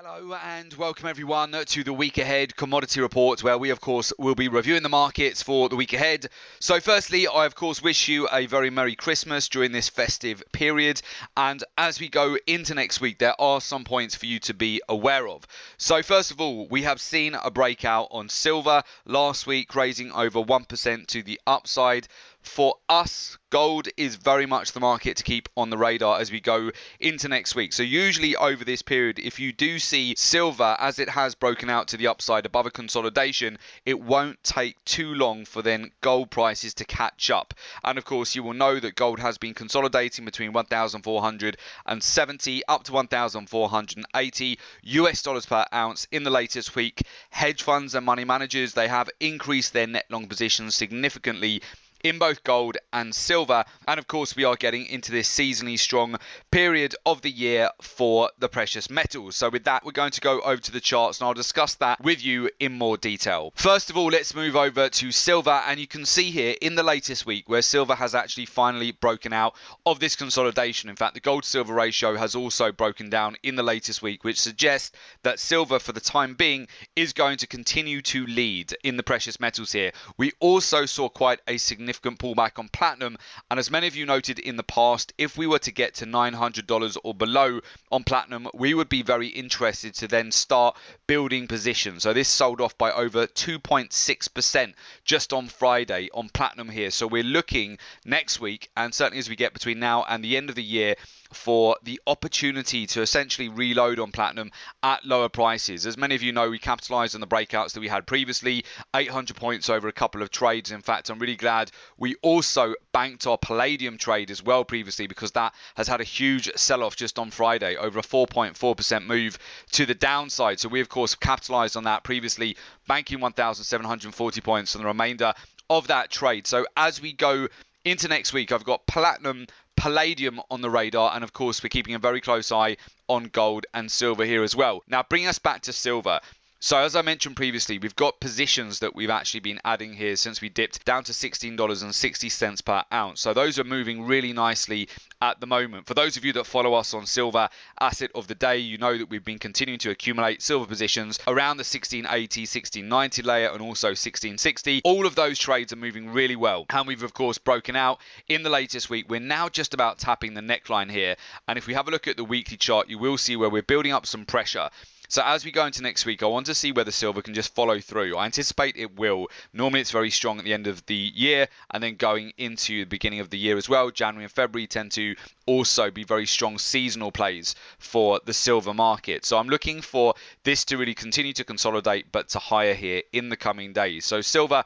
Hello and welcome everyone to the week ahead commodity report, where we, of course, will be reviewing the markets for the week ahead. So, firstly, I, of course, wish you a very Merry Christmas during this festive period. And as we go into next week, there are some points for you to be aware of. So, first of all, we have seen a breakout on silver last week, raising over 1% to the upside. For us, gold is very much the market to keep on the radar as we go into next week. So, usually over this period, if you do see silver as it has broken out to the upside above a consolidation, it won't take too long for then gold prices to catch up. And of course, you will know that gold has been consolidating between 1,470 up to 1,480 US dollars per ounce in the latest week. Hedge funds and money managers they have increased their net long positions significantly in both gold and silver. And of course, we are getting into this seasonally strong period of the year for the precious metals. So, with that, we're going to go over to the charts and I'll discuss that with you in more detail. First of all, let's move over to silver. And you can see here in the latest week where silver has actually finally broken out of this consolidation. In fact, the gold silver ratio has also broken down in the latest week, which suggests that silver, for the time being, is going to continue to lead in the precious metals here. We also saw quite a significant significant pullback on platinum. And as many of you noted in the past, if we were to get to $900 or below on platinum, we would be very interested to then start building positions. So this sold off by over 2.6% just on Friday on platinum here. So we're looking next week, and certainly as we get between now and the end of the year, for the opportunity to essentially reload on platinum at lower prices. As many of you know, we capitalized on the breakouts that we had previously, 800 points over a couple of trades. In fact, I'm really glad we also banked our palladium trade as well previously because that has had a huge sell off just on Friday, over a 4.4% move to the downside. So we, of course, capitalized on that previously, banking 1,740 points on the remainder of that trade. So as we go into next week, I've got platinum palladium on the radar, and of course, we're keeping a very close eye on gold and silver here as well. Now, bring us back to silver. So as I mentioned previously, we've got positions that we've actually been adding here since we dipped down to $16.60 per ounce. So those are moving really nicely at the moment. For those of you that follow us on Silver Asset of the Day, you know that we've been continuing to accumulate silver positions around the 1680, 1690 layer and also 1660. All of those trades are moving really well. And we've of course broken out in the latest week. We're now just about tapping the neckline here. And if we have a look at the weekly chart, you will see where we're building up some pressure. So as we go into next week, I want to see whether silver can just follow through. I anticipate it will. Normally it's very strong at the end of the year and then going into the beginning of the year as well. January and February tend to also be very strong seasonal plays for the silver market. So I'm looking for this to really continue to consolidate but to higher here in the coming days. So silver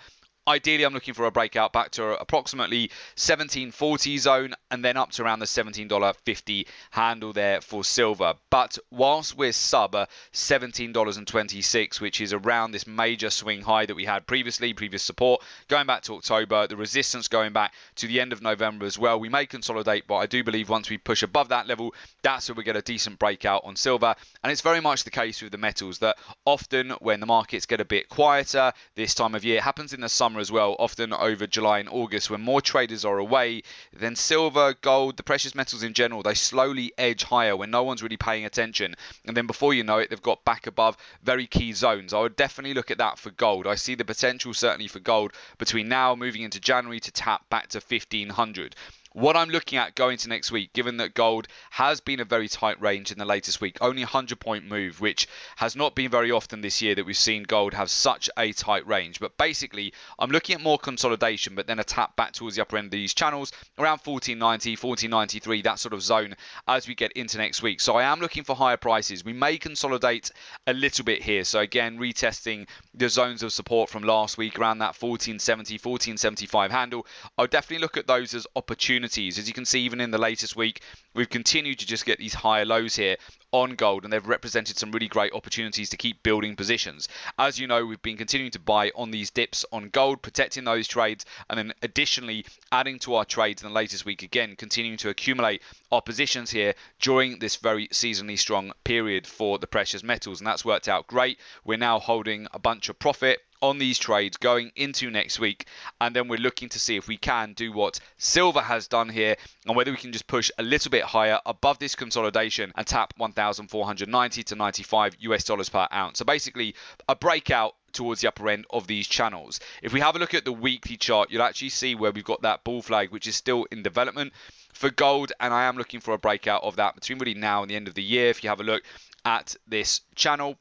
Ideally, I'm looking for a breakout back to approximately 1740 zone and then up to around the $17.50 handle there for silver. But whilst we're sub uh, $17.26, which is around this major swing high that we had previously, previous support going back to October, the resistance going back to the end of November as well, we may consolidate, but I do believe once we push above that level, that's where we get a decent breakout on silver. And it's very much the case with the metals that often when the markets get a bit quieter this time of year, it happens in the summer summer as well, often over July and August when more traders are away. Then silver, gold, the precious metals in general, they slowly edge higher when no one's really paying attention. And then before you know it, they've got back above very key zones. I would definitely look at that for gold. I see the potential certainly for gold between now moving into January to tap back to 1500 what I'm looking at going to next week, given that gold has been a very tight range in the latest week, only a 100 point move, which has not been very often this year that we've seen gold have such a tight range. But basically, I'm looking at more consolidation, but then a tap back towards the upper end of these channels around 1490, 1493, that sort of zone as we get into next week. So I am looking for higher prices. We may consolidate a little bit here. So again, retesting the zones of support from last week around that 1470, 1475 handle. I'll definitely look at those as opportunities opportunities. As you can see, even in the latest week, we've continued to just get these higher lows here on gold, and they've represented some really great opportunities to keep building positions. As you know, we've been continuing to buy on these dips on gold, protecting those trades, and then additionally adding to our trades in the latest week again, continuing to accumulate our positions here during this very seasonally strong period for the precious metals, and that's worked out great. We're now holding a bunch of profit on these trades going into next week. And then we're looking to see if we can do what silver has done here and whether we can just push a little bit higher above this consolidation and tap 1,490 to 95 US dollars per ounce. So basically, a breakout towards the upper end of these channels. If we have a look at the weekly chart, you'll actually see where we've got that bull flag, which is still in development for gold, and I am looking for a breakout of that between really now and the end of the year. If you have a look at this channel,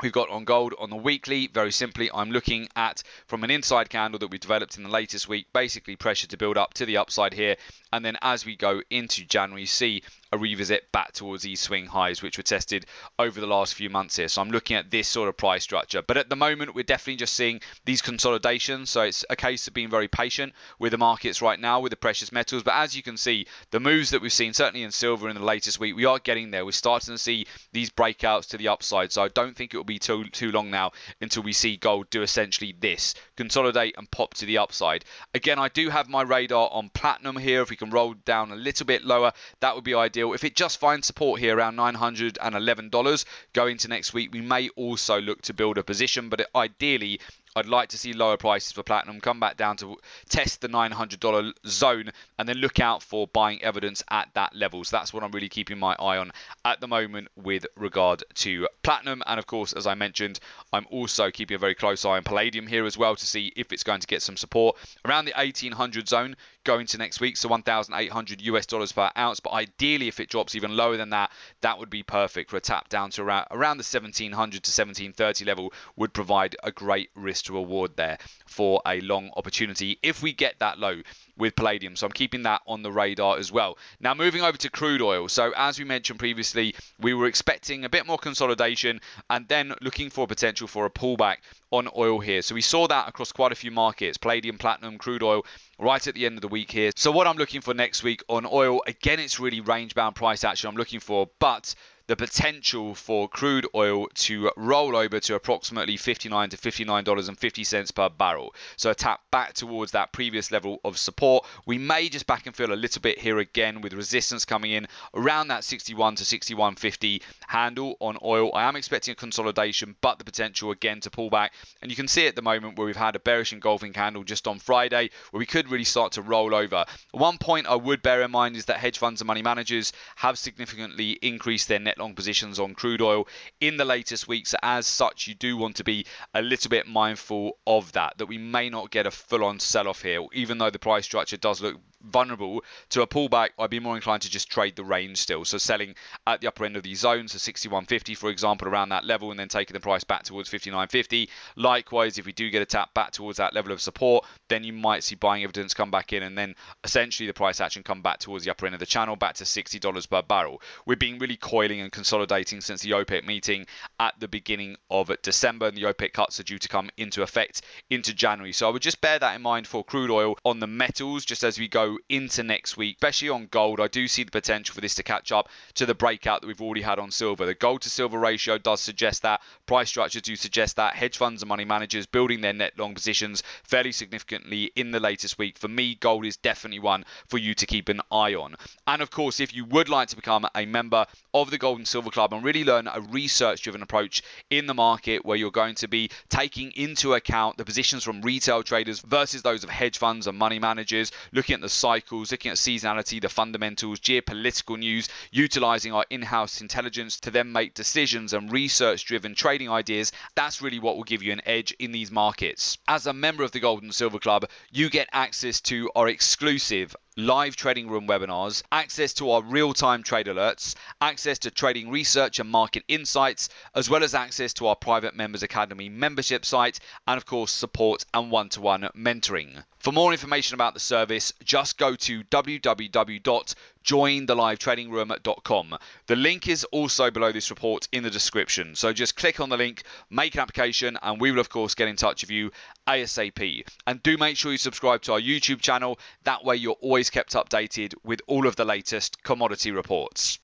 We've got on gold on the weekly. Very simply, I'm looking at from an inside candle that we developed in the latest week, basically pressure to build up to the upside here. And then as we go into January, see a revisit back towards these swing highs, which were tested over the last few months here. So I'm looking at this sort of price structure. But at the moment, we're definitely just seeing these consolidations. So it's a case of being very patient with the markets right now with the precious metals. But as you can see, the moves that we've seen, certainly in silver in the latest week, we are getting there. We're starting to see these breakouts to the upside. So I don't think it will be too, too long now until we see gold do essentially this consolidate and pop to the upside. Again, I do have my radar on platinum here. If we can roll down a little bit lower, that would be ideal. If it just finds support here around $911 going to next week, we may also look to build a position, but ideally, I'd like to see lower prices for platinum come back down to test the $900 zone and then look out for buying evidence at that level. So that's what I'm really keeping my eye on at the moment with regard to platinum. And of course, as I mentioned, I'm also keeping a very close eye on palladium here as well to see if it's going to get some support around the 1800 zone going to next week. So 1,800 US dollars per ounce. But ideally, if it drops even lower than that, that would be perfect for a tap down to around, around the 1700 to 1730 level would provide a great risk to reward there for a long opportunity if we get that low with palladium. So I'm keeping that on the radar as well. Now moving over to crude oil. So as we mentioned previously, we were expecting a bit more consolidation and then looking for potential for a pullback on oil here. So we saw that across quite a few markets, palladium, platinum, crude oil, right at the end of the week here. So what I'm looking for next week on oil, again, it's really range bound price action I'm looking for, but the potential for crude oil to roll over to approximately 59 to 59 dollars and 50 cents per barrel. So a tap back towards that previous level of support. We may just back and fill a little bit here again with resistance coming in around that 61 to 61.50 handle on oil. I am expecting a consolidation, but the potential again to pull back. And you can see at the moment where we've had a bearish engulfing candle just on Friday, where we could really start to roll over. One point I would bear in mind is that hedge funds and money managers have significantly increased their net long positions on crude oil in the latest weeks. As such, you do want to be a little bit mindful of that, that we may not get a full on sell off here, even though the price structure does look vulnerable to a pullback, I'd be more inclined to just trade the range still. So selling at the upper end of these zones, so 61.50 for example, around that level, and then taking the price back towards 59.50. Likewise, if we do get a tap back towards that level of support, then you might see buying evidence come back in, and then essentially the price action come back towards the upper end of the channel, back to $60 per barrel. We're being really coiling and consolidating since the OPEC meeting at the beginning of December, and the OPEC cuts are due to come into effect into January. So I would just bear that in mind for crude oil on the metals, just as we into next week, especially on gold, I do see the potential for this to catch up to the breakout that we've already had on silver. The gold to silver ratio does suggest that. Price structures do suggest that. Hedge funds and money managers building their net long positions fairly significantly in the latest week. For me, gold is definitely one for you to keep an eye on. And of course, if you would like to become a member of the Gold and Silver Club and really learn a research driven approach in the market where you're going to be taking into account the positions from retail traders versus those of hedge funds and money managers, looking at the cycles, looking at seasonality, the fundamentals, geopolitical news, utilizing our in house intelligence to then make decisions and research driven trading ideas. That's really what will give you an edge in these markets. As a member of the Gold and Silver Club, you get access to our exclusive live trading room webinars, access to our real time trade alerts, access to trading research and market insights, as well as access to our private Members Academy membership site, and of course, support and one to one mentoring. For more information about the service, just go to www.jointhelivetradingroom.com. The link is also below this report in the description. So just click on the link, make an application, and we will, of course, get in touch with you ASAP. And do make sure you subscribe to our YouTube channel. That way, you're always kept updated with all of the latest commodity reports.